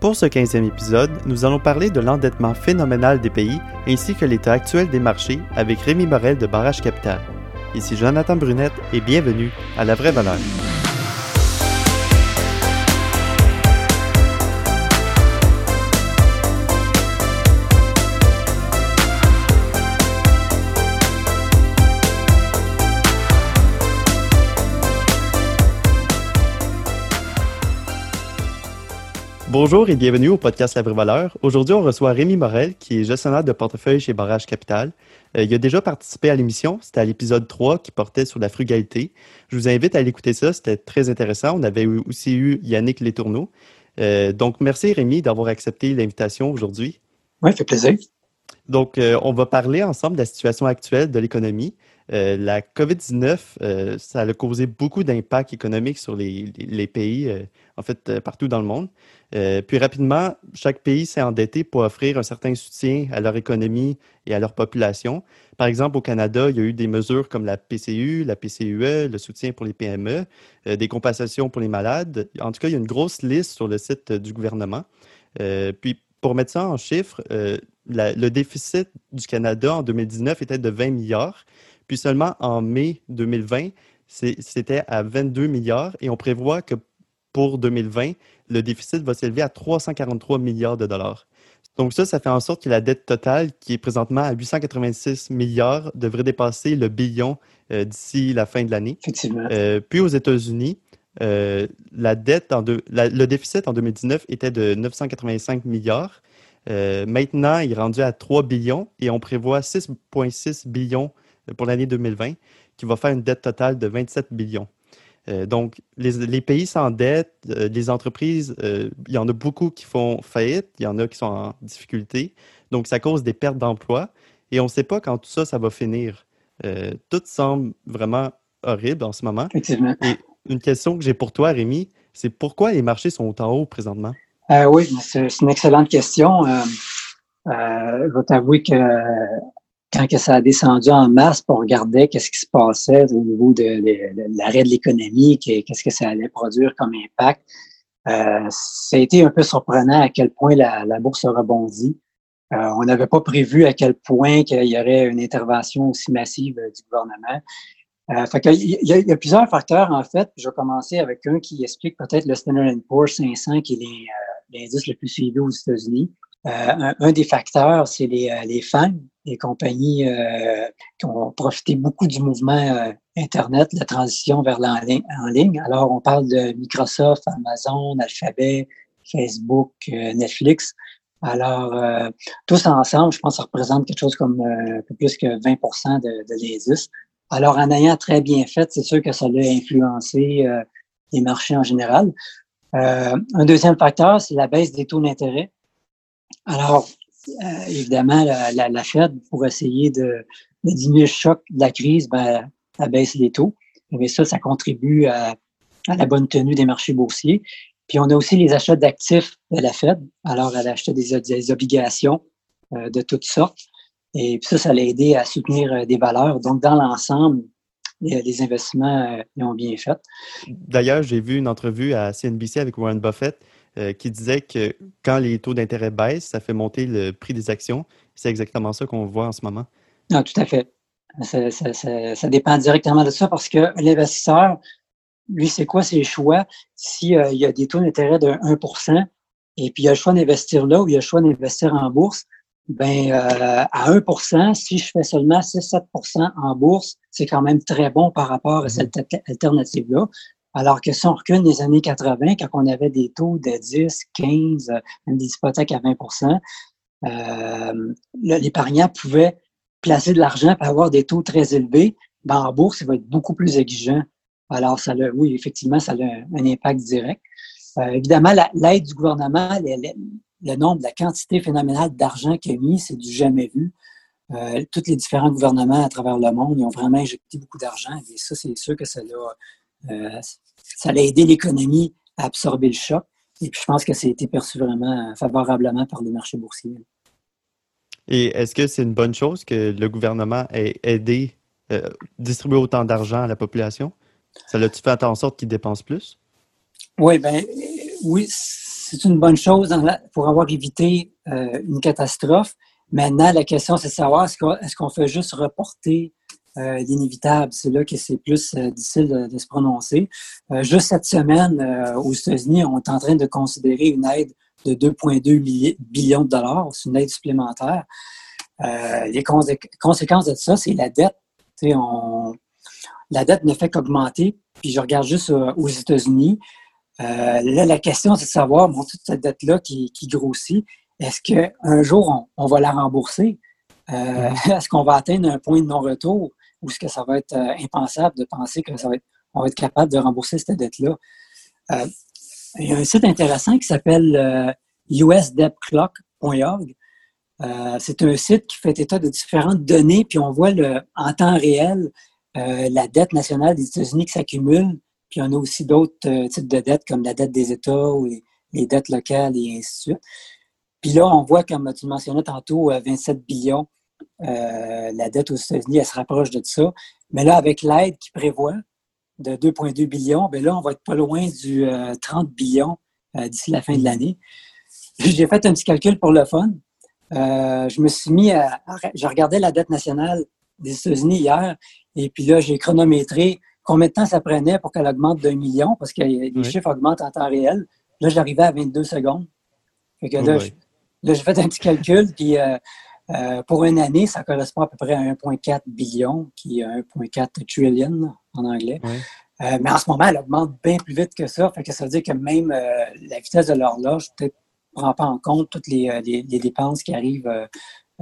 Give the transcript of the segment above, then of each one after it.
Pour ce 15e épisode, nous allons parler de l'endettement phénoménal des pays ainsi que l'état actuel des marchés avec Rémi Morel de Barrage Capital. Ici Jonathan Brunette et bienvenue à La Vraie Valeur. Bonjour et bienvenue au podcast La Vraie Valeur. Aujourd'hui, on reçoit Rémi Morel, qui est gestionnaire de portefeuille chez Barrage Capital. Euh, il a déjà participé à l'émission, c'était à l'épisode 3 qui portait sur la frugalité. Je vous invite à l'écouter ça, c'était très intéressant. On avait aussi eu Yannick Letourneau. Euh, donc, merci Rémi d'avoir accepté l'invitation aujourd'hui. Oui, fait plaisir. Donc, euh, on va parler ensemble de la situation actuelle de l'économie. Euh, la COVID-19, euh, ça a causé beaucoup d'impacts économiques sur les, les pays, en fait, partout dans le monde. puis rapidement, chaque pays s'est endetté pour offrir un certain soutien à leur économie et à leur population. Par exemple, au Canada, il y a eu des mesures comme la PCU, la PCUE, le soutien pour les PME, des compensations pour les malades. En tout cas, il y a une grosse liste sur le site du gouvernement. puis, pour mettre ça en chiffres, le déficit du Canada en 2019 était de 20 milliards, puis seulement en mai 2020, c'était à 22 milliards et on prévoit que pour 2020, le déficit va s'élever à 343 milliards de dollars. Donc ça, ça fait en sorte que la dette totale, qui est présentement à 886 milliards, devrait dépasser le billion euh, d'ici la fin de l'année. Effectivement. Euh, puis aux États-Unis, euh, la dette en le déficit en 2019 était de 985 milliards. Maintenant, il est rendu à 3 billions et on prévoit 6,6 billions pour l'année 2020, qui va faire une dette totale de 27 billions. Euh, donc, les, pays s'endettent, euh, les entreprises, il y en a beaucoup qui font faillite, il y en a qui sont en difficulté. Donc, ça cause des pertes d'emplois et on ne sait pas quand tout ça, ça va finir. tout semble vraiment horrible en ce moment. Effectivement. Et une question que j'ai pour toi, Rémi, c'est pourquoi les marchés sont en haut présentement? Euh, oui, c'est une excellente question. Euh, euh, je vais t'avouer que quand que ça a descendu en masse, on regardait qu'est-ce qui se passait au niveau de, l'arrêt de l'économie, qu'est-ce que ça allait produire comme impact. Euh, ça a été un peu surprenant à quel point la, bourse a rebondi. Euh, on n'avait pas prévu à quel point qu'il y aurait une intervention aussi massive du gouvernement. Euh, fait il, y a, il, y a, plusieurs facteurs, en fait. Je vais commencer avec un qui explique peut-être le Standard Poor's 500, qui est l'indice le plus suivi aux États-Unis. Euh, un, des facteurs, c'est les, euh, les fans, les compagnies euh, qui ont profité beaucoup du mouvement euh, Internet, la transition vers en ligne. Alors, on parle de Microsoft, Amazon, Alphabet, Facebook, Netflix. Alors, tous ensemble, je pense que ça représente quelque chose comme peu plus que 20 de, de l'indice. Alors, en ayant très bien fait, c'est sûr que ça a influencé les marchés en général. Euh, un deuxième facteur, c'est la baisse des taux d'intérêt. Alors, euh, évidemment, la, Fed, pour essayer de, diminuer le choc de la crise, ben, elle baisse les taux. Mais ça, ça contribue à, la bonne tenue des marchés boursiers. Puis on a aussi les achats d'actifs de la Fed. Alors, elle a des, obligations euh, de toutes sortes. Et puis ça, ça l'a aidé à soutenir des valeurs. Donc, dans l'ensemble, les, investissements euh, ont bien fait. D'ailleurs, j'ai vu une entrevue à CNBC avec Warren Buffett euh, qui disait que quand les taux d'intérêt baissent, ça fait monter le prix des actions. C'est exactement ça qu'on voit en ce moment. Non, tout à fait. Ça, dépend directement de ça parce que l'investisseur, lui, c'est quoi ses choix? S'il euh, y a des taux d'intérêt de 1% et puis il a le choix d'investir là ou il a le choix d'investir en bourse, ben euh, à 1% si je fais seulement 6-7% en bourse, c'est quand même très bon par rapport à cette alternative-là. Alors que si on recule les années 80, quand on avait des taux de 10, 15, même des hypothèques à 20% euh, l'épargnant pouvait placer de l'argent pour avoir des taux très élevés. Ben, en bourse, il va être beaucoup plus exigeant. Alors, ça oui, effectivement, ça a un, impact direct. Euh, évidemment, l'aide du gouvernement, le nombre, la quantité phénoménale d'argent qu'il a mis, c'est du jamais vu. Euh, tous les différents gouvernements à travers le monde, ils ont vraiment injecté beaucoup d'argent. Et ça, c'est sûr que ça l'a, ça a aidé l'économie à absorber le choc. Et puis, je pense que ça a été perçu vraiment favorablement par les marchés boursiers. Et est-ce que c'est une bonne chose que le gouvernement ait aidé, euh, distribuer autant d'argent à la population? Ça l'a-tu fait en sorte qu'ils dépensent plus? Oui, ben oui, c'est une bonne chose pour avoir évité euh, une catastrophe. Maintenant, la question, c'est de savoir est-ce qu'on fait juste reporter euh, l'inévitable. C'est là que c'est plus euh, difficile de, se prononcer. juste cette semaine, aux États-Unis, on est en train de considérer une aide de 2,2 billions de dollars. C'est une aide supplémentaire. les conséquences de ça, c'est la dette. On, la dette ne fait qu'augmenter. Puis je regarde juste aux États-Unis. là, la question, c'est de savoir, bon, toute cette dette-là qui, qui grossit, est-ce qu'un jour, on, va la rembourser? Euh, est-ce qu'on va atteindre un point de non-retour? Ou est-ce que ça va être euh, impensable de penser que ça va être, va être capable de rembourser cette dette-là? Euh, il y a un site intéressant qui s'appelle usdebtclock.org. c'est un site qui fait état de différentes données, puis on voit en temps réel la dette nationale des États-Unis qui s'accumule, puis on a aussi d'autres types de dettes comme la dette des États ou les dettes locales et ainsi de suite. Puis là, on voit, comme tu le mentionnais tantôt, 27 euh, billions, euh, la dette aux États-Unis, elle se rapproche de ça. Mais là, avec l'aide qui prévoit de 2,2 billions, bien là, on va être pas loin du 30 euh, billions d'ici la fin de l'année. J'ai fait un petit calcul pour le fun. je me suis mis à, Je regardais la dette nationale des États-Unis hier, et puis là, j'ai chronométré combien de temps ça prenait pour qu'elle augmente d'un million, parce que les chiffres augmentent en temps réel. Là, j'arrivais à 22 secondes. Fait que là, Là, j'ai fait un petit calcul, puis euh, euh, pour une année, ça correspond à peu près à 1,4 billion, qui est 1,4 trillion en anglais. Euh, mais en ce moment, elle augmente bien plus vite que ça. Fait que ça veut dire que même la vitesse de l'horloge ne prend pas en compte toutes les, dépenses qui arrivent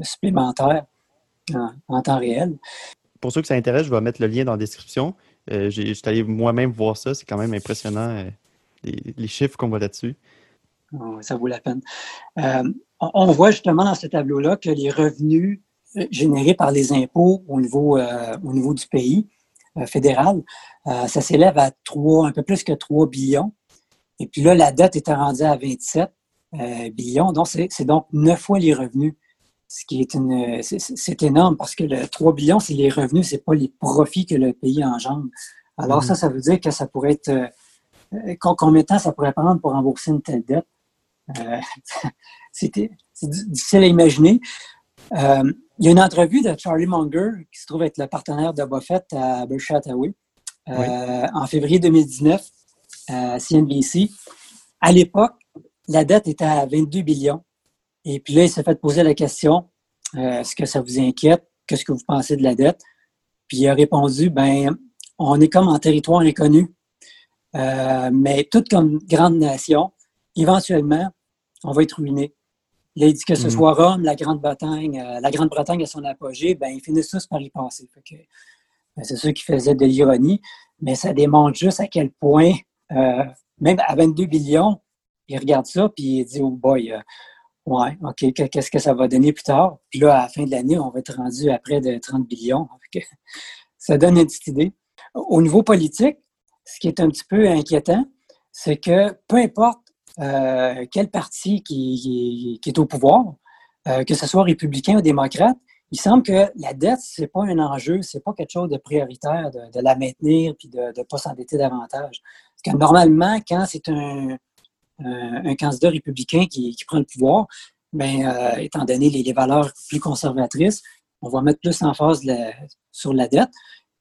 supplémentaires en, temps réel. Pour ceux que ça intéresse, je vais mettre le lien dans la description. je suis allé moi-même voir ça. C'est quand même impressionnant, les, chiffres qu'on voit là-dessus. Ça vaut la peine on voit justement dans ce tableau-là que les revenus euh, générés par les impôts au niveau, euh, au niveau du pays euh, fédéral, ça s'élève à 3, un peu plus que 3 billions. Et puis là, la dette est rendue à 27 billions. Donc, c'est donc 9 fois les revenus. Ce qui est une, c'est énorme parce que le 3 billions, c'est les revenus, c'est pas les profits que le pays engendre. Alors, ça, mm-hmm. ça veut dire que ça pourrait être, combien de temps ça pourrait prendre pour rembourser une telle dette? C'était difficile à imaginer. Euh, il y a une entrevue de Charlie Munger, qui se trouve être le partenaire de Buffett à Berkshire Hathaway, euh, en février 2019 à CNBC. À l'époque, la dette était à 22 billions. Et puis là, il s'est fait poser la question euh, est-ce que ça vous inquiète? Qu'est-ce que vous pensez de la dette? Puis il a répondu ben, on est comme en territoire inconnu. mais toute comme grande nation, éventuellement, on va être ruiné. Il a dit que ce mm. soit Rome, la Grande-Bretagne, euh, la Grande-Bretagne à son apogée, ben, ils finissent tous par y penser. Ben, c'est ceux qui faisaient de l'ironie, mais ça démontre juste à quel point, euh, même à 22 billions, il regarde ça, puis il dit, oh boy, euh, ouais, OK, qu'est-ce que ça va donner plus tard? Puis là, à la fin de l'année, on va être rendu à près de 30 billions. ça donne une petite idée. Au niveau politique, ce qui est un petit peu inquiétant, c'est que peu importe euh, quel parti qui, est au pouvoir, euh, que ce soit républicain ou démocrate, il semble que la dette, ce n'est pas un enjeu, ce n'est pas quelque chose de prioritaire de, la maintenir puis de ne pas s'endetter davantage. Parce que normalement, quand c'est un, un, candidat républicain qui, prend le pouvoir, ben, euh, étant donné les, valeurs plus conservatrices, on va mettre plus en phase sur la dette.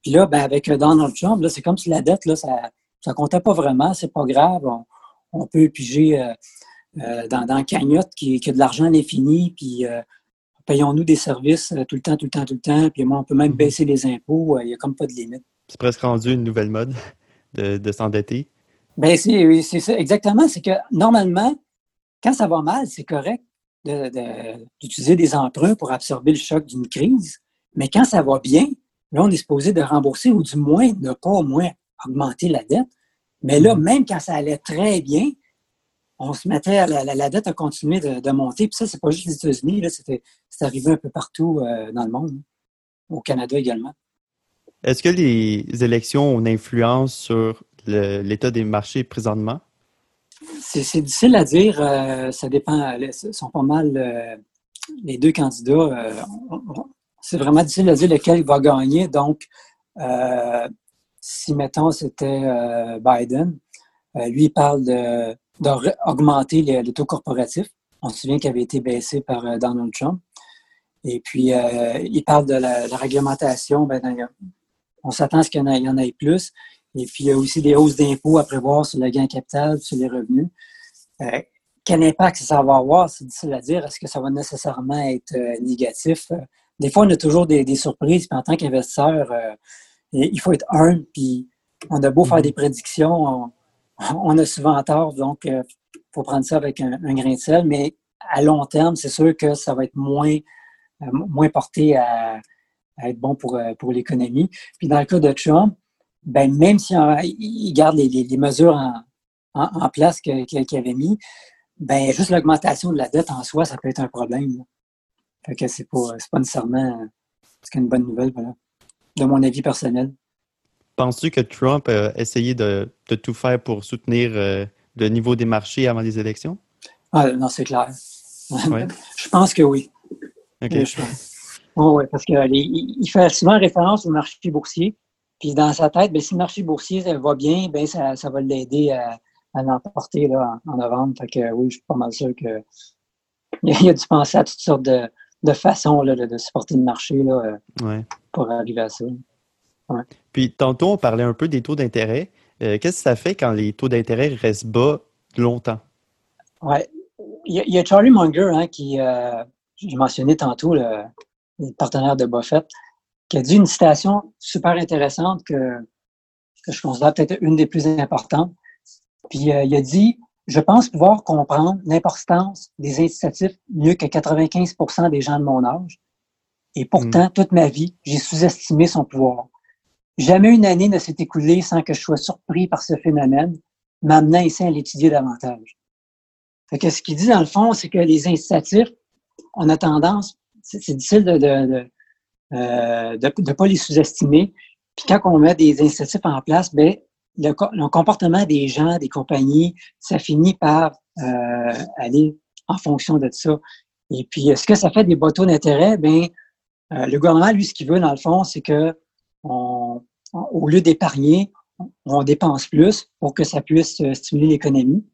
Puis là, ben, avec Donald Trump, c'est comme si la dette, ça ne comptait pas vraiment, c'est pas grave peut piger euh, euh, dans, dans cagnotte qui, qui a de l'argent à l'infini, puis euh, payons-nous des services tout le temps, tout le temps, tout le temps, puis moi, on peut même mhm. baisser les impôts, il n'y a comme pas de limite. C'est presque rendu une nouvelle mode de, s'endetter. Bien, c'est ça, exactement. C'est que normalement, quand ça va mal, c'est correct d'utiliser des emprunts pour absorber le choc d'une crise. Mais quand ça va bien, là, on est supposé de rembourser ou du moins ne pas au moins augmenter la dette. Mais là, mm. même quand ça allait très bien, on se mettait, la, la, dette a continué de, monter. Puis ça, c'est pas juste les États-Unis, c'est arrivé un peu partout euh, dans le monde, hein. au Canada également. Est-ce que les élections ont une influence sur l'état des marchés présentement? C'est difficile à dire. Euh, ça dépend. Ce sont pas mal euh, les deux candidats. c'est vraiment difficile à dire lequel va gagner. Donc, si, mettons, c'était euh, Biden, euh, lui, il parle de d'augmenter les, taux corporatifs. On se souvient qu'il avait été baissé par Donald Trump. Et puis, il parle de la, réglementation. Ben, on s'attend à ce qu'il y, en ait plus. Et puis, il y a aussi des hausses d'impôts à prévoir sur le gain capital, sur les revenus. Euh, quel impact ça va avoir, c'est difficile à dire. Est-ce que ça va nécessairement être euh, négatif? Des fois, on a toujours des, surprises. Puis en tant qu'investisseur, euh, il faut être humble. Puis on a beau faire des prédictions, on, a souvent tort. Donc, il faut prendre ça avec un, grain de sel. Mais à long terme, c'est sûr que ça va être moins, moins porté à, être bon pour, pour l'économie. Puis dans le cas de Trump, ben, même s'il il garde les, mesures en, place qu'il avait mis, ben, juste l'augmentation de la dette en soi, ça peut être un problème. Fait que c'est pas, pas nécessairement une bonne nouvelle, de mon avis personnel. Penses-tu que Trump a essayé de, tout faire pour soutenir euh, le niveau des marchés avant les élections? Ah, non, c'est clair. je pense que oui. OK. Oui, parce qu'il fait souvent référence au marché boursier. Puis dans sa tête, ben, si le marché boursier va bien, ben, ça, ça va l'aider à, à l'emporter là, en, novembre. Fait que oui, je suis pas mal sûr que il a dû penser à toutes sortes de, de façons là, de, supporter le marché là, euh, pour arriver à ça. Puis tantôt, on parlait un peu des taux d'intérêt. Euh, qu'est-ce que ça fait quand les taux d'intérêt restent bas longtemps? Oui. Il, y a Charlie Munger hein, qui, euh, j'ai mentionné tantôt, le, le, partenaire de Buffett, qui a dit une citation super intéressante que, que je considère peut-être une des plus importantes. Puis euh, il a dit Je pense pouvoir comprendre l'importance des incitatifs mieux que 95% des gens de mon âge. Et pourtant, mm. toute ma vie, j'ai sous-estimé son pouvoir. Jamais une année ne s'est écoulée sans que je sois surpris par ce phénomène, m'amenant ici à l'étudier davantage. Fait que ce qu'il dit dans le fond, c'est que les incitatifs, on a tendance, c'est difficile de, de, euh, de ne pas les sous-estimer. Puis quand on met des incitatifs en place, ben, le, comportement des gens, des compagnies, ça finit par euh, aller en fonction de ça. Et puis, ce que ça fait des bateaux d'intérêt? Ben, euh, le gouvernement, lui, ce qu'il veut, dans le fond, c'est que on, au lieu d'épargner, on dépense plus pour que ça puisse stimuler l'économie.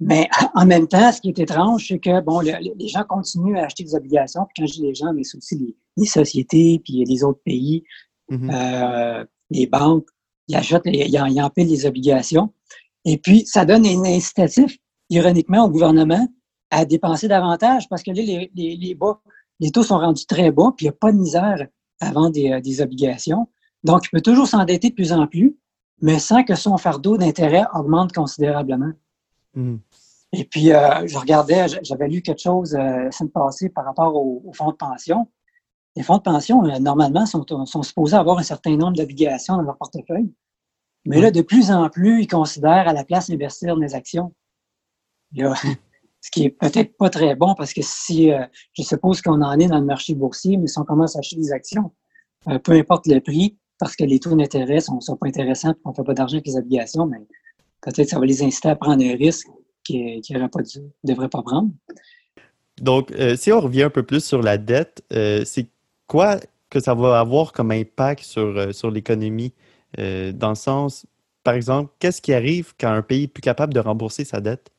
Mais en même temps, ce qui est étrange, c'est que bon, les gens continuent à acheter des obligations. Puis quand je dis les gens, mais c'est aussi les, sociétés, puis les autres pays, mm-hmm. euh, les banques, ils achètent, ils, en, empilent les obligations. Et puis, ça donne un incitatif, ironiquement, au gouvernement à dépenser davantage parce que là, les, les, bas, les taux sont rendus très bas, puis il n'y a pas de misère à vendre des, des obligations. Donc, il peut toujours s'endetter de plus en plus, mais sans que son fardeau d'intérêt augmente considérablement. Mm. Et puis, euh, je regardais, j'avais lu quelque chose euh, la semaine passée par rapport aux, fonds de pension. Les fonds de pension, euh, normalement, sont, sont, supposés avoir un certain nombre d'obligations dans leur portefeuille. Mais là, de plus en plus, ils considèrent à la place investir dans les actions. Ce qui est peut-être pas très bon parce que si, je suppose qu'on en est dans le marché boursier, mais si on commence à acheter des actions, peu importe le prix, parce que les taux d'intérêt sont, sont pas intéressants, qu'on fait pas d'argent avec les obligations, mais peut-être ça va les inciter à prendre un risque qu'ils ne devraient pas prendre. Donc, euh, si on revient un peu plus sur la dette, euh, c'est quoi que ça va avoir comme impact sur, euh, sur l'économie? dans le sens, par exemple, qu'est-ce qui arrive quand un pays est plus capable de rembourser sa dette?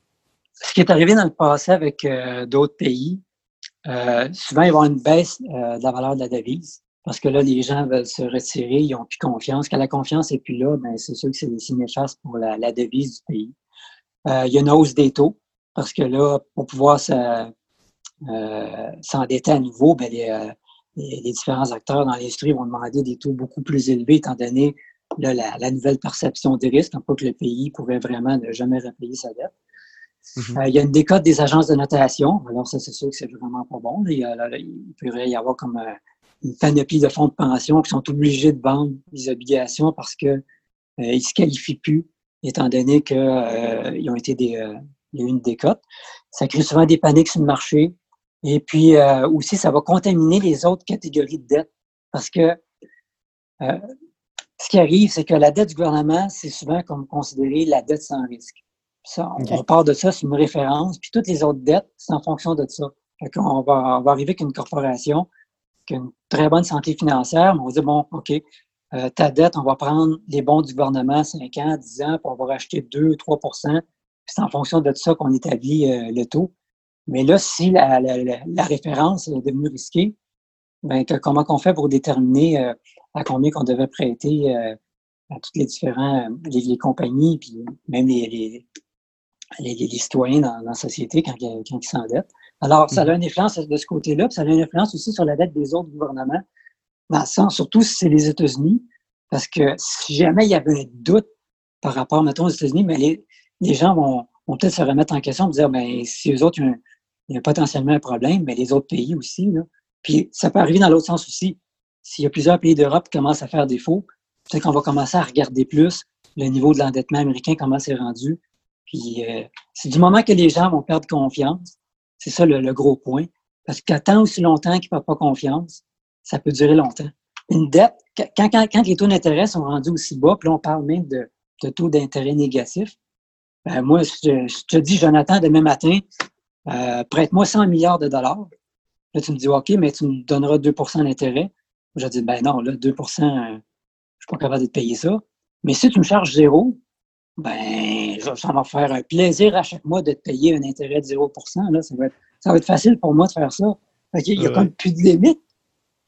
Ce qui est arrivé dans le passé avec d'autres pays, souvent, il va y avoir une baisse de la valeur de la devise. Parce que là, les gens veulent se retirer, ils n'ont plus confiance. Quand la confiance n'est plus là, ben, c'est sûr que c'est néfaste pour la, devise du pays. Euh, il y a une hausse des taux, parce que là, pour pouvoir euh, s'endetter à nouveau, ben, euh, les, différents acteurs dans l'industrie vont demander des taux beaucoup plus élevés, étant donné la, nouvelle perception des risques, pas que le pays pourrait vraiment ne jamais repayer sa dette. Mm-hmm. il y a une décote des agences de notation. Alors, ça, c'est sûr que c'est vraiment pas bon. Il, pourrait y avoir comme une panoplie de fonds de pension qui sont obligés de vendre des obligations parce que euh, ils se qualifient plus, étant donné qu'ils euh, ont été des, euh, y a eu une décote. Ça crée souvent des paniques sur le marché. Et puis euh, aussi, ça va contaminer les autres catégories de dettes parce que ce qui arrive, c'est que la dette du gouvernement, c'est souvent comme considéré la dette sans risque. Ça, on, part de ça, c'est une référence, puis toutes les autres dettes, c'est en fonction de ça. on, va, on va arriver avec une corporation qui a une très bonne santé financière, mais on va dire, bon, OK, euh, ta dette, on va prendre les bons du gouvernement 5 ans, 10 ans, puis on va racheter 2, 3% C'est en fonction de ça qu'on établit le taux. Mais là, si la, référence est devenue risquée, ben, comment qu'on fait pour déterminer à combien qu'on devait prêter à toutes les différents les, compagnies, puis même les, les, citoyens dans, la société quand, quand ils s'endettent. Alors, ça a mm-hmm. une influence de ce côté-là, puis ça a une influence aussi sur la dette des autres gouvernements, dans le sens, surtout si c'est les États-Unis, parce que si jamais il y avait un doute par rapport, mettons, aux États-Unis, mais les, les gens vont, vont peut-être se remettre en question, dire, ben, si eux autres, il y, a, potentiellement un problème, mais les autres pays aussi, là. Puis ça peut arriver dans l'autre sens aussi. S'il y a plusieurs pays d'Europe qui commencent à faire défaut, peut-être qu'on va commencer à regarder plus le niveau de l'endettement américain, comment c'est rendu. Puis euh, c'est du moment que les gens vont perdre confiance, c'est ça le, gros point. Parce tant aussi longtemps qu'ils ne perdent pas confiance, ça peut durer longtemps. Une dette, quand, les taux d'intérêt sont rendus aussi bas, puis là, on parle même de, de taux d'intérêt négatif, ben moi, je, te dis, Jonathan, demain matin, euh, prête-moi 100 milliards de dollars. Là, tu me dis, OK, mais tu me donneras 2% d'intérêt. Je dis, ben non, là, 2% euh, je ne suis pas capable de te payer ça. Mais si tu me charges zéro, ben, ça va faire un plaisir à chaque mois de te payer un intérêt de 0 là, ça, va être, ça va être facile pour moi de faire ça. il n'y a comme plus de limite.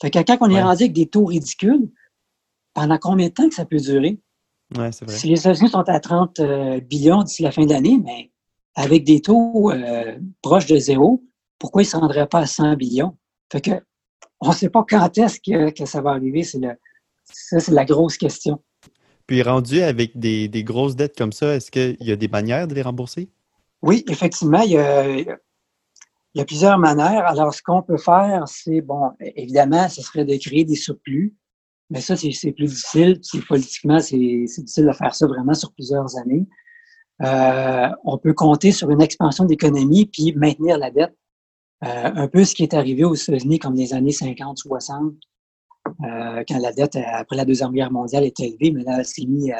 Fait que quand on est rendu avec des taux ridicules, pendant combien de temps que ça peut durer? Ouais, c'est vrai. Si les États-Unis sont à 30 euh, billions d'ici la fin d'année, mais avec des taux euh, proches de zéro, pourquoi ils ne se rendraient pas à 100 billions? Fait que on ne sait pas quand est-ce que, que, ça va arriver. C'est ça, c'est la grosse question. Puis rendu avec des, grosses dettes comme ça, est-ce qu'il y a des manières de les rembourser? Oui, effectivement, il y a, plusieurs manières. Alors, ce qu'on peut faire, c'est, bon, évidemment, ce serait de créer des surplus, mais ça, c'est plus difficile. Politiquement, c'est difficile de faire ça vraiment sur plusieurs années. Euh, on peut compter sur une expansion d'économie puis maintenir la dette. Euh, un peu ce qui est arrivé aux États-Unis comme les années 50, 60, euh, quand la dette, après la Deuxième Guerre mondiale, était élevée, mais là, elle s'est mise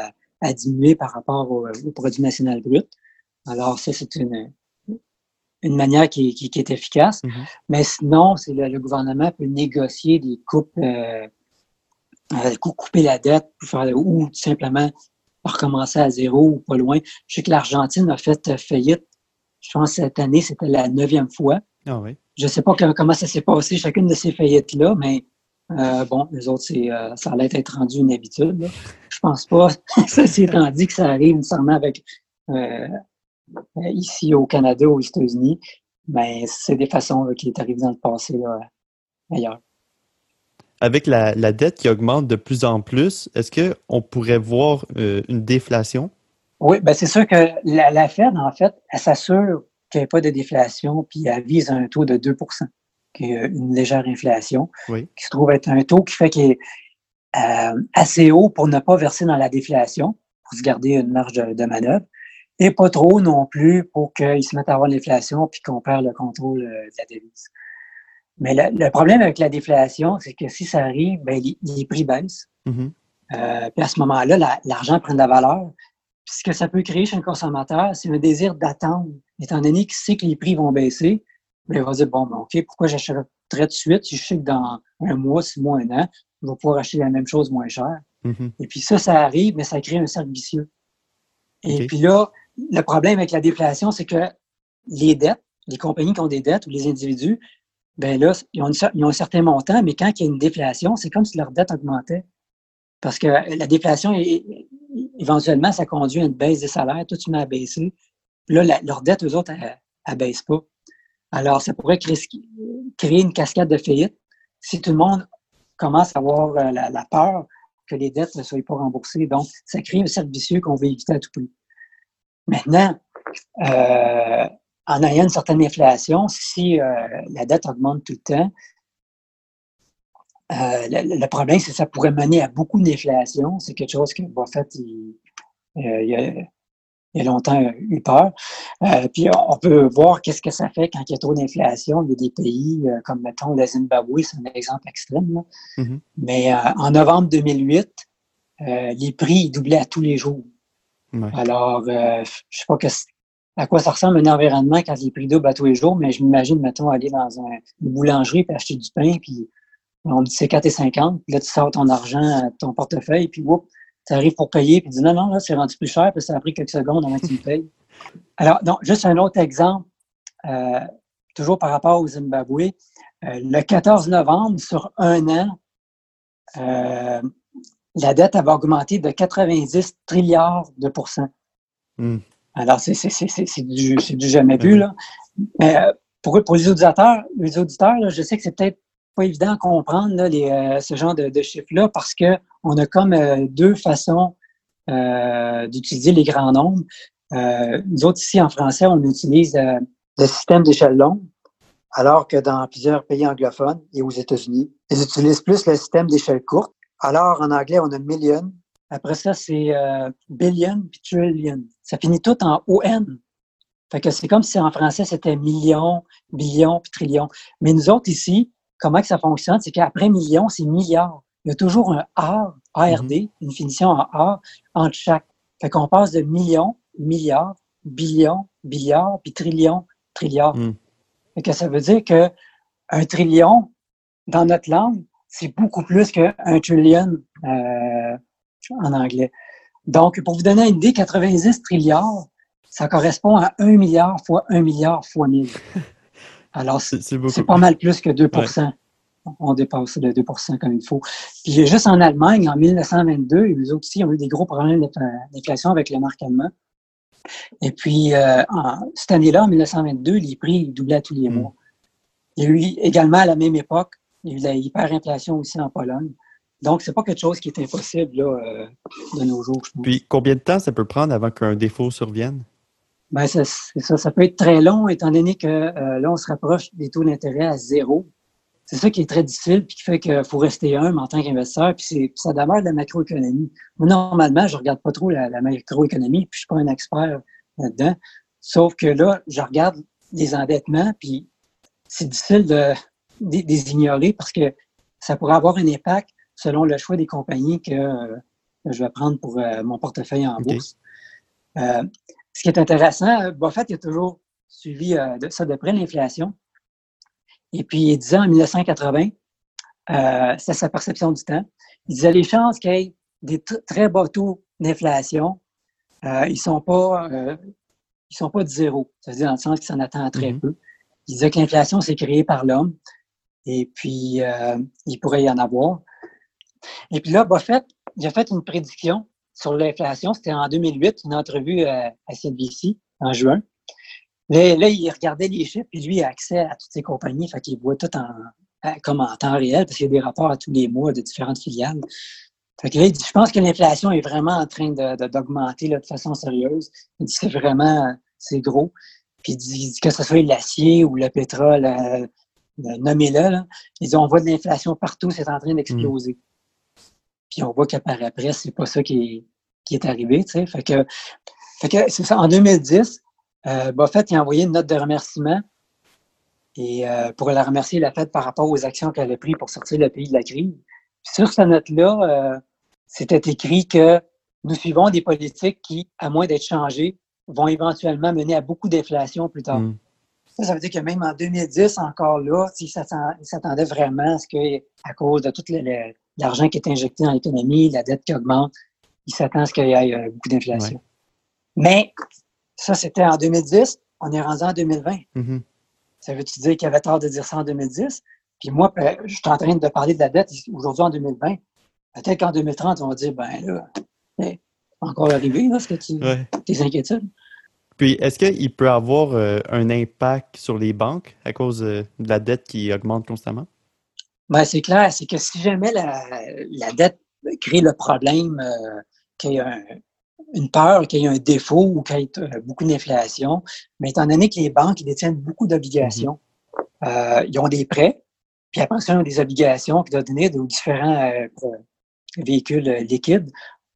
à, diminuer par rapport au, produit national brut. Alors, ça, c'est une, une manière qui, qui, est efficace. Mm-hmm. Mais sinon, c'est le, gouvernement peut négocier des coupes, euh, euh couper la dette, ou tout simplement recommencer à zéro ou pas loin. Je sais que l'Argentine a fait faillite. Je pense cette année, c'était la neuvième fois. Ah oui. Je ne sais pas comment ça s'est passé, chacune de ces faillites-là, mais euh, bon, les autres, c'est, euh, ça allait être rendu une habitude. Là. Je pense pas ça s'est rendu que ça arrive nécessairement avec euh, ici au Canada, ou aux États-Unis, mais c'est des façons qui est arrivé dans le passé là, ailleurs. Avec la, la, dette qui augmente de plus en plus, est-ce qu'on pourrait voir une déflation? Oui, ben c'est sûr que la, la Fed, en fait, elle s'assure qu'il n'y ait pas de déflation, puis elle vise un taux de 2 qui est une légère inflation, qui se trouve être un taux qui fait qu'il est euh, assez haut pour ne pas verser dans la déflation, pour se garder une marge de, manœuvre, et pas trop non plus pour qu'ils se mettent à avoir l'inflation puis qu'on perd le contrôle euh, de la devise. Mais le, problème avec la déflation, c'est que si ça arrive, ben, les, prix baissent. Mm-hmm. Euh, puis à ce moment-là, l'argent prend de la valeur. Puis ce que ça peut créer chez un consommateur, c'est un désir d'attendre, étant donné qu'il sait que les prix vont baisser il va dire, bon, ben, OK, pourquoi j'achèterais de suite si je sais que dans un mois, six mois, un an, je vais pouvoir acheter la même chose moins cher? Mm-hmm. Et puis ça, ça arrive, mais ça crée un cercle vicieux. Et puis là, le problème avec la déflation, c'est que les dettes, les compagnies qui ont des dettes ou les individus, ben là, ils ont, ils ont un certain montant, mais quand il y a une déflation, c'est comme si leur dette augmentait. Parce que la déflation, éventuellement, ça conduit à une baisse des salaires, tout se met à baisser. Là, leur dette, eux autres, elle, elle baisse pas. Alors, ça pourrait créer, une cascade de faillite si tout le monde commence à avoir euh, la, peur que les dettes ne soient pas remboursées. Donc, ça crée un cercle vicieux qu'on veut éviter à tout prix. Maintenant, euh, en ayant une certaine inflation, si euh, la dette augmente tout le temps, le, problème, c'est que ça pourrait mener à beaucoup d'inflation. C'est quelque chose que Buffett, il, il, il y a longtemps eu peur. Euh, puis on peut voir qu'est-ce que ça fait quand il y a trop d'inflation. Il y a des pays euh, comme, mettons, le Zimbabwe, c'est un exemple extrême. Mm-hmm. Mais euh, en novembre 2008, les prix doublaient à tous les jours. Alors, je ne sais pas à quoi ça ressemble un environnement quand les prix doublent à tous les jours, mais je m'imagine, mettons, aller dans une boulangerie et acheter du pain, puis on dit c'est 4,50, puis là, tu sors ton argent, ton portefeuille, puis whoop, Tu arrives pour payer, puis tu dis non, non, là, c'est rendu plus cher, puis ça a pris quelques secondes avant que tu le payes. Alors, donc, juste un autre exemple, euh, toujours par rapport au Zimbabwe. Euh, le 14 novembre, sur un an, euh, la dette avait augmenté de 90 trilliards de pourcents. Hmm. Alors, c'est du, du, jamais vu, là. Mais pour, pour les auditeurs, les auditeurs je sais que c'est peut-être pas évident à comprendre les, ce genre de, chiffres-là parce qu'on a comme deux façons d'utiliser les grands nombres. Euh, nous autres, ici, en français, on utilise euh, le système d'échelle longue, alors que dans plusieurs pays anglophones et aux États-Unis, ils utilisent plus le système d'échelle courte. Alors, en anglais, on a million. Après ça, c'est euh, billion puis trillion. Ça finit tout en ON. Fait que c'est comme si en français, c'était million, billion puis trillion. Mais nous autres, ici, comment que ça fonctionne? C'est qu'après million, c'est milliard. Il y a toujours un A, ARD, mm-hmm. une finition en A entre chaque. Fait qu'on passe de million milliards, billions, billiards, puis trillions, trilliards. Hmm. Et que ça veut dire que un trillion, dans notre langue, c'est beaucoup plus qu'un trillion euh, en anglais. Donc, pour vous donner une idée, 90 trilliards, ça correspond à 1 milliard fois 1 milliard fois 1000. Alors, c'est pas mal plus que 2% On dépasse le 2% comme il faut. Puis juste en Allemagne, en 1922, les autres aussi ont eu des gros problèmes d'inflation avec le marque allemand. Et puis, euh, cette année-là, en 1922, les prix doublaient tous les hmm. mois. Il y a eu également à la même époque, il y a eu la hyperinflation aussi en Pologne. Donc, c'est pas quelque chose qui est impossible euh, de nos jours. Puis, combien de temps ça peut prendre avant qu'un défaut survienne? Ben, ça, ça, ça, peut être très long, étant donné que euh, là, on se rapproche des taux d'intérêt à zéro. C'est ça qui est très difficile, puis qui fait qu'il faut rester humble en tant qu'investisseur, puis ça demeure de la macroéconomie. Moi, normalement, je regarde pas trop la, macroéconomie, puis je suis pas un expert là-dedans. Sauf que là, je regarde les endettements, puis c'est difficile de, les ignorer parce que ça pourrait avoir un impact selon le choix des compagnies que, je vais prendre pour euh, mon portefeuille en bourse. Euh, ce qui est intéressant, Buffett a toujours suivi euh, de, ça de près l'inflation. Et puis, il disait en 1980, euh, c'est sa perception du temps, il disait les chances qu'il y ait des très bas taux d'inflation, euh, ils sont pas euh, ils sont pas de zéro. C'est-à-dire dans le sens qu'il s'en attend très mm-hmm. peu. Il disait que l'inflation, c'est créé par l'homme. Et puis, euh, il pourrait y en avoir. Et puis là, Buffett, il a fait une prédiction sur l'inflation. C'était en 2008, une entrevue à CNBC en juin. Là, il regardait les chiffres, puis lui, il a accès à toutes ces compagnies, fait qu'il voit tout en, comme en temps réel, parce qu'il y a des rapports à tous les mois de différentes filiales. Fait que là, il dit, je pense que l'inflation est vraiment en train d'augmenter de, de, façon sérieuse. Il dit, c'est vraiment, c'est gros. Puis il dit, que ce soit l'acier ou le pétrole, euh, nommez-le, là. il dit, on voit de l'inflation partout, c'est en train d'exploser. Mm. Puis on voit qu'après, après, c'est pas ça qui est, qui est arrivé. Fait que, fait que c'est ça, en 2010, euh, Buffett il a envoyé une note de remerciement et euh, pour la remercier, la Fed par rapport aux actions qu'elle a prises pour sortir le pays de la crise. sur cette note-là, euh, c'était écrit que nous suivons des politiques qui, à moins d'être changées, vont éventuellement mener à beaucoup d'inflation plus tard. Hmm. Ça, veut dire que même en 2010, encore là, s'ils s'attendaient vraiment à ce que, à cause de tout l'argent qui est injecté dans l'économie, la dette qui augmente, ils s'attendent à ce qu'il y ait beaucoup d'inflation. Mais ça, c'était en 2010. On est rendu en 2020. Mm-hmm. Ça veut-tu dire qu'il y avait tort de dire ça en 2010? Puis moi, ben, je suis en train de parler de la dette aujourd'hui en 2020. Peut-être qu'en 2030, on va dire, ben là, c'est encore arrivé, là, ce que tu, tes inquiétudes. Puis, est-ce qu'il peut avoir euh, un impact sur les banques à cause euh, de la dette qui augmente constamment? Ben, c'est clair. C'est que si jamais la, dette crée le problème euh, qu'il y a un, une peur qu'il y ait un défaut ou qu'il y ait euh, beaucoup d'inflation. Mais étant donné que les banques ils détiennent beaucoup d'obligations, mhm. euh, ils ont des prêts, puis après ça, ils ont des obligations qui doivent donner de différents euh, véhicules liquides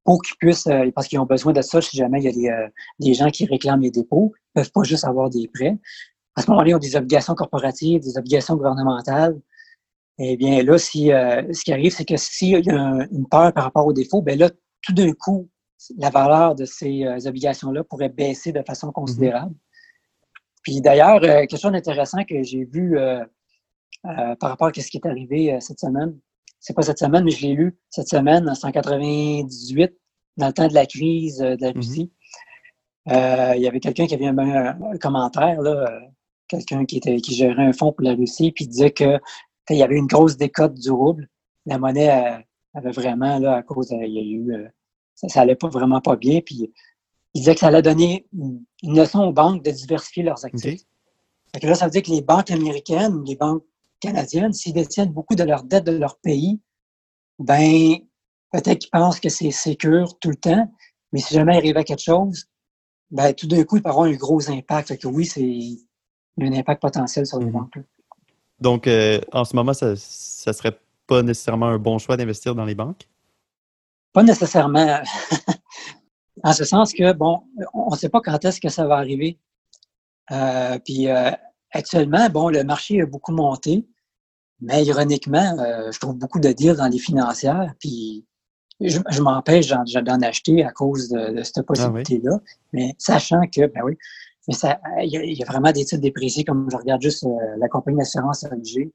pour qu'ils puissent, parce qu'ils ont besoin de ça si jamais il y a des, des gens qui réclament les dépôts, ils ne peuvent pas juste avoir des prêts. À ce moment-là, ils ont des obligations corporatives, des obligations gouvernementales. Eh bien, là, si, ce qui arrive, c'est que s'il y a une peur par rapport au défaut, ben là, tout d'un coup, la valeur de ces euh, obligations-là pourrait baisser de façon considérable. Puis d'ailleurs, euh, quelque chose d'intéressant que j'ai vu euh, par rapport à ce qui est arrivé cette semaine, c'est pas cette semaine, mais je l'ai lu cette semaine, en 198, dans le temps de la crise de la mm-hmm. Russie. il y avait quelqu'un qui avait un, un, commentaire, là, quelqu'un qui, était, qui gérait un fonds pour la Russie, puis il disait que il y avait une grosse décote du rouble. La monnaie avait vraiment, là, à cause, il y a eu, ça, ça allait pas vraiment pas bien, puis il disait que ça allait donner une, leçon aux banques de diversifier leurs actifs. là, ça veut dire que les banques américaines, les banques canadiennes, s'ils détiennent beaucoup de leurs dettes de leur pays, ben peut-être qu'ils pensent que c'est sécure tout le temps, mais si jamais il arrive à quelque chose, ben tout d'un coup, il peut avoir un gros impact. Fait que oui, c'est un impact potentiel sur les mhm. banques. Donc, euh, en ce moment, ça ne serait pas nécessairement un bon choix d'investir dans les banques? Pas nécessairement. en ce sens que, bon, on ne sait pas quand est-ce que ça va arriver. Euh, puis euh, actuellement, bon, le marché a beaucoup monté, mais ironiquement, euh, je trouve beaucoup de deals dans les financières, puis je, m'empêche d'en acheter à cause de, cette ah possibilité-là. Mais sachant que, ben oui, mais il y, a vraiment des titres dépréciés, comme je regarde juste la compagnie d'assurance LG,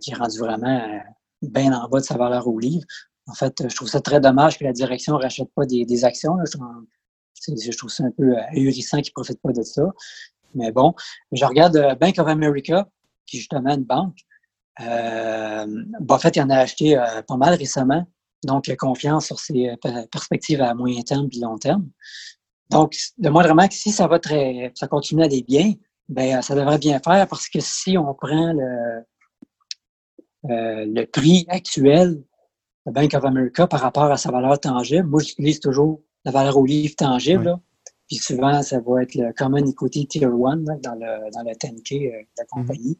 qui est rendue vraiment bien en bas de sa valeur au livre. En fait, je trouve ça très dommage que la direction ne rachète pas des, actions. Je, trouve ça un peu euh, ahurissant qu'ils ne profitent pas de ça. Mais bon, je regarde euh, Bank of America, qui est justement une banque. Euh, Buffett il en a acheté euh, pas mal récemment. Donc, confiance sur ses perspectives à moyen terme et long terme. Donc, de moi vraiment que si ça va très, ça continue à aller bien, ben ça devrait bien faire parce que si on prend le, le prix actuel la Bank of America par rapport à sa valeur tangible. Moi, j'utilise toujours la valeur au livre tangible. Puis souvent, ça va être le Common Equity Tier 1 dans, le, dans le 10K euh, de la compagnie.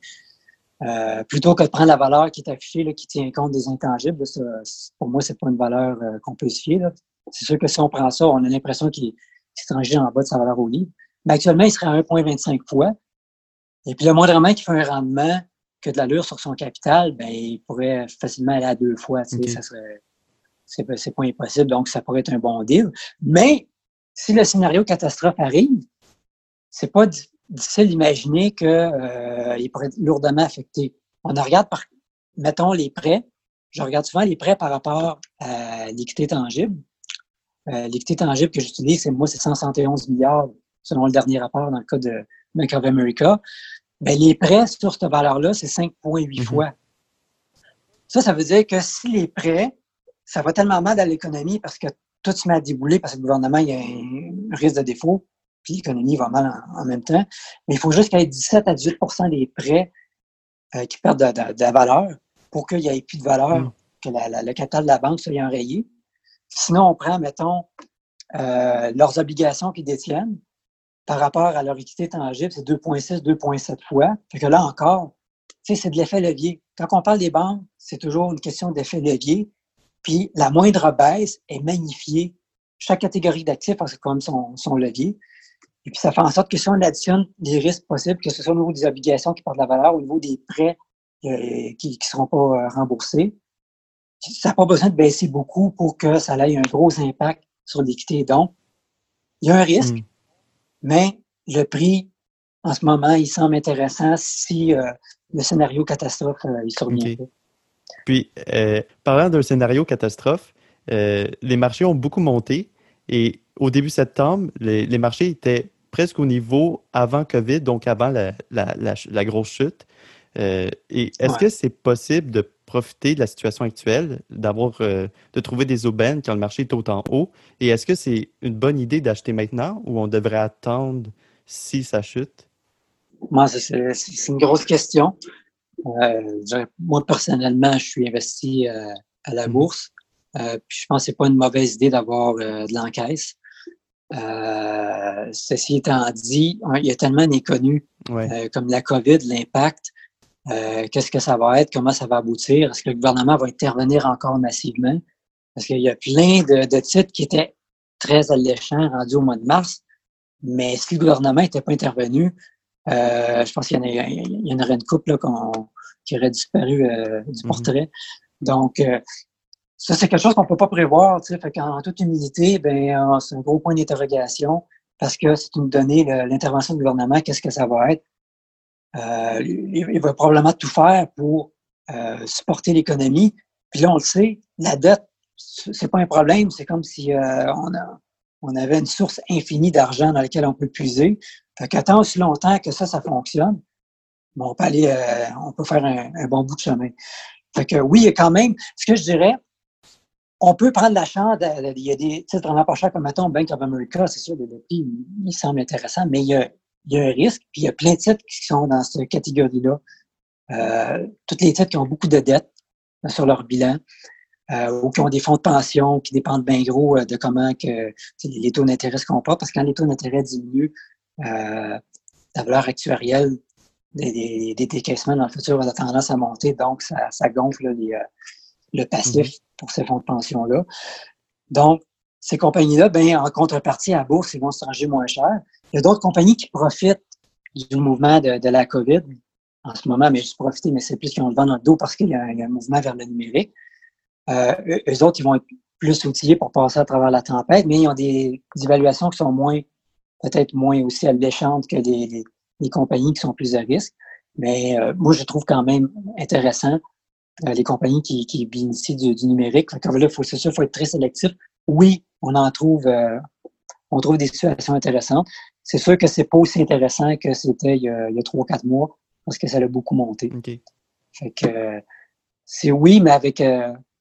Euh, plutôt que de prendre la valeur qui est affichée, là, qui tient compte des intangibles, pour moi, c'est pas une valeur euh, qu'on peut se fier. C'est sûr que si on prend ça, on a l'impression qu'il est en bas de sa valeur au livre. Mais actuellement, il serait à 1,25 fois. Et puis, le moindrement qui fait un rendement que de l'allure sur son capital, ben, il pourrait facilement aller à deux fois. Tu sais, ça serait, c'est, pas impossible, donc ça pourrait être un bon deal. Mais si le scénario catastrophe arrive, c'est pas difficile d'imaginer qu'il euh, pourrait être lourdement affecté. On regarde par, mettons les prêts. Je regarde souvent les prêts par rapport à l'équité tangible. Euh, l'équité tangible que j'utilise, c'est moi, c'est 171 milliards selon le dernier rapport dans le cas de Bank of America. Ben, les prêts sur cette valeur-là, c'est 5,8 mhm. fois. Ça, ça veut dire que si les prêts, ça va tellement mal dans l'économie parce que tout se met à débouler parce que le gouvernement, il y a un risque de défaut, puis l'économie va mal en, même temps. Mais il faut juste qu'il y ait 17 à 18% des prêts euh, qui perdent de, la valeur pour qu'il n'y ait plus de valeur, mhm. que le capital de la banque soit enrayé. Sinon, on prend, mettons, euh, leurs obligations qu'ils détiennent, par rapport à leur équité tangible, c'est 2,6, 2,7 fois. Fait que là encore, c'est de l'effet levier. Quand on parle des banques, c'est toujours une question d'effet levier. Puis la moindre baisse est magnifiée. Chaque catégorie d'actifs a comme son, son levier. Et puis ça fait en sorte que si on additionne les risques possibles, que ce soit au niveau des obligations qui perdent de la valeur, au niveau des prêts euh, qui ne seront pas euh, remboursés, ça n'a pas besoin de baisser beaucoup pour que ça ait un gros impact sur l'équité. Donc, il y a un risque, hmm. Mais le prix, en ce moment, il semble intéressant si euh, le scénario catastrophe euh, il survient. Puis, euh, parlant d'un scénario catastrophe, les marchés ont beaucoup monté et au début septembre, les, marchés étaient presque au niveau avant COVID, donc avant la, grosse chute. Et est-ce que c'est possible de profiter de la situation actuelle, d'avoir, euh, de trouver des aubaines quand le marché est autant haut? Et est-ce que c'est une bonne idée d'acheter maintenant ou on devrait attendre si ça chute? Moi, c'est une grosse question. Euh, moi, personnellement, je suis investi euh, à la mhm. bourse. puis je pense que ce n'est pas une mauvaise idée d'avoir de l'encaisse. ceci étant dit, il y a tellement d'inconnus comme la COVID, l'impact. Euh, qu'est-ce que ça va être, comment ça va aboutir, est-ce que le gouvernement va intervenir encore massivement? Parce qu'il y a plein de, titres qui étaient très alléchants rendus au mois de mars, mais si le gouvernement n'était pas intervenu, euh, je pense qu'il y, en aurait une couple qui aurait disparu euh, du mhm. portrait. Donc, ça, c'est quelque chose qu'on ne peut pas prévoir. Tu sais, fait qu'en toute humilité, ben, c'est un gros point d'interrogation parce que c'est une donnée, l'intervention du gouvernement, qu'est-ce que ça va être? Euh, il va probablement tout faire pour euh, supporter l'économie. Puis là, on le sait, la dette c'est pas un problème. C'est comme si euh, on, a, on avait une source infinie d'argent dans laquelle on peut puiser. Fait tant aussi longtemps que ça, ça fonctionne, on peut aller, euh, on peut faire un, bon bout de chemin. Fait que oui, quand même, ce que je dirais, on peut prendre la chance, il y a des titres vraiment pas chers comme mettons Bank of America, c'est sûr, le prix, il semble intéressant, mais il y, a, il y a un risque, puis il y a plein de titres qui sont dans cette catégorie-là. Euh, tous les titres qui ont beaucoup de dettes sur leur bilan, euh, ou qui ont des fonds de pension qui dépendent bien gros euh, de comment que les taux d'intérêt se comportent, parce que quand les taux d'intérêt diminuent, euh, la valeur actuarielle des, des, décaissements dans le futur a tendance à monter, donc ça, ça gonfle les, le passif mm-hmm. pour ces fonds de pension-là. Donc, ces compagnies-là, ben, en contrepartie à bourse, ils vont se ranger moins cher. Il y a d'autres compagnies qui profitent du mouvement de, la COVID en ce moment, mais juste profiter, mais c'est plus qu'ils ont le vent dans le dos parce qu'il y, a un mouvement vers le numérique. Euh, eux autres, ils vont être plus outillés pour passer à travers la tempête, mais ils ont des, évaluations qui sont moins, peut-être moins aussi alléchantes que des, des, compagnies qui sont plus à risque. Mais euh, moi, je trouve quand même intéressant euh, les compagnies qui, qui bénéficient du, du numérique. Fait là, faut, c'est sûr, il faut être très sélectif. Oui, on en trouve, euh, on trouve des situations intéressantes. C'est sûr que c'est pas aussi intéressant que c'était il y a trois, quatre mois, parce que ça a beaucoup monté. Fait que c'est oui, mais avec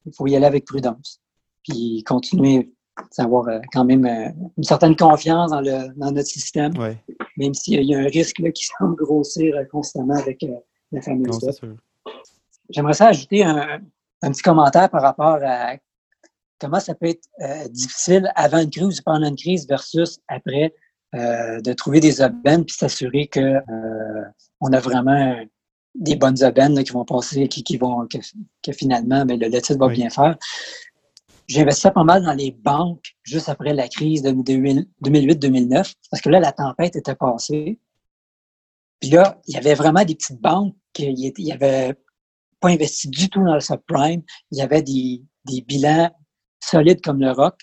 il faut y aller avec prudence. Puis continuer à avoir euh, quand même euh, une certaine confiance dans, le, dans notre système, même s'il y a un risque là, qui semble grossir euh, constamment avec la fameuse J'aimerais ça ajouter un, un, petit commentaire par rapport à comment ça peut être difficile avant une crise ou pendant une crise versus après de trouver des aubaines puis s'assurer que on a vraiment des bonnes aubaines qui vont passer, qui, qui vont, que, finalement, ben, le, le, titre va bien faire. J'investissais pas mal dans les banques juste après la crise de 2008-2009, parce que là, la tempête était passée. Puis là, il y avait vraiment des petites banques qui n'avaient pas investi du tout dans le subprime. Il y avait des, des bilans solides comme le rock.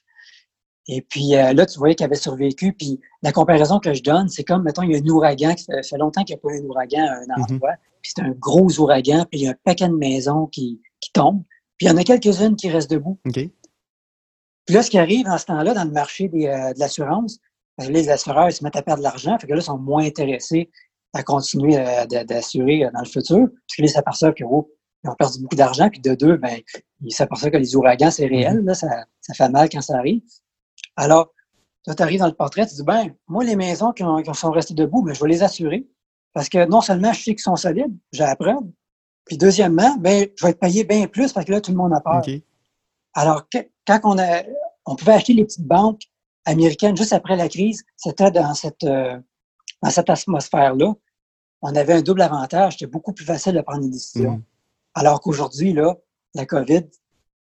Et puis euh, là, tu voyais qu'il avait survécu. Puis la comparaison que je donne, c'est comme, mettons, il y a un ouragan, qui fait, longtemps qu'il n'y a pas eu un ouragan à un endroit, puis c'est un gros ouragan, puis il y a un paquet de maisons qui, qui tombent, puis il y en a quelques-unes qui restent debout. Puis là, ce qui arrive en ce temps-là, dans le marché des, euh, de l'assurance, ben, les assureurs ils se mettent à perdre de l'argent, fait que là, ils sont moins intéressés à continuer euh, d'assurer dans le futur, parce qu'ils s'aperçoivent qu'ils oh, ont perdu beaucoup d'argent, puis de deux, ben, ils s'aperçoivent que les ouragans, c'est réel, mhm. là, ça, ça fait mal quand ça arrive. Alors, toi, tu arrives dans le portrait, tu dis, ben, moi, les maisons qui, sont restées debout, ben, je vais les assurer. Parce que non seulement je sais qu'ils sont solides, j'ai la preuve. Puis deuxièmement, ben, je vais être payé bien plus parce que là, tout le monde a peur. Alors, quand on a, on pouvait acheter les petites banques américaines juste après la crise, c'était dans cette, euh, dans cette atmosphère-là. On avait un double avantage. C'était beaucoup plus facile de prendre des décisions. Mm. Alors qu'aujourd'hui, là, la COVID,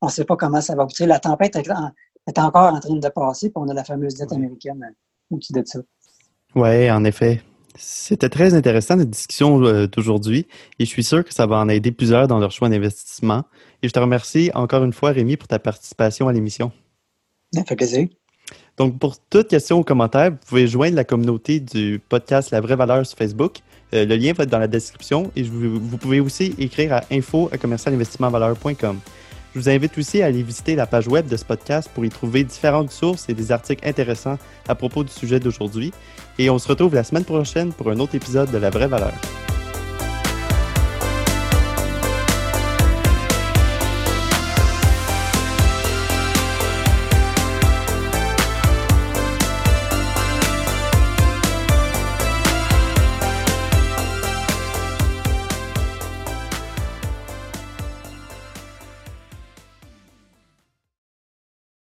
on ne sait pas comment ça va aboutir. La tempête est est encore en train de passer, puis on a la fameuse dette américaine euh, au-dessus de ça. Oui, en effet. C'était très intéressant cette discussion euh, d'aujourd'hui et je suis sûr que ça va en aider plusieurs dans leur choix d'investissement. Et je te remercie encore une fois, Rémi, pour ta participation à l'émission. Ça fait plaisir. Donc, pour toute question ou commentaire, vous pouvez joindre la communauté du podcast La Vraie Valeur sur Facebook. Euh, le lien va être dans la description et vous, pouvez aussi écrire à info à. Je vous invite aussi à aller visiter la page web de ce podcast pour y trouver différentes sources et des articles intéressants à propos du sujet d'aujourd'hui. Et on se retrouve la semaine prochaine pour un autre épisode de La vraie valeur.